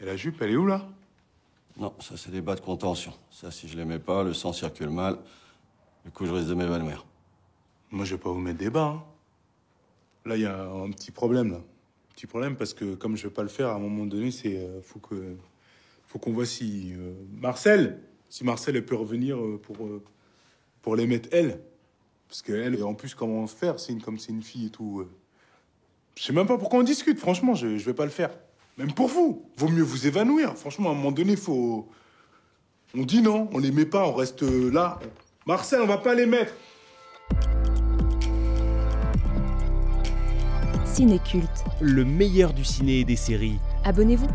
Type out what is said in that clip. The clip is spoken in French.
Et la jupe, elle est où là? Non, ça c'est des bas de contention. Ça, si je les mets pas, le sang circule mal. Du coup, je risque de m'évanouir. Moi, je vais pas vous mettre des bas. hein. Là, il y a un petit problème là. Petit problème parce que comme je vais pas le faire, à un moment donné, c'est euh, faut que faut qu'on voit si euh, Marcel, si Marcel elle peut revenir euh, pour pour les mettre elle, parce que elle, en plus, comment se faire C'est une comme c'est une fille et tout. Je sais même pas pourquoi on discute. Franchement, je je vais pas le faire. Même pour vous, vaut mieux vous évanouir. Franchement, à un moment donné, faut on dit non, on les met pas, on reste euh, là. Marcel, on va pas les mettre. Cinéculte. Le meilleur du ciné et des séries. Abonnez-vous.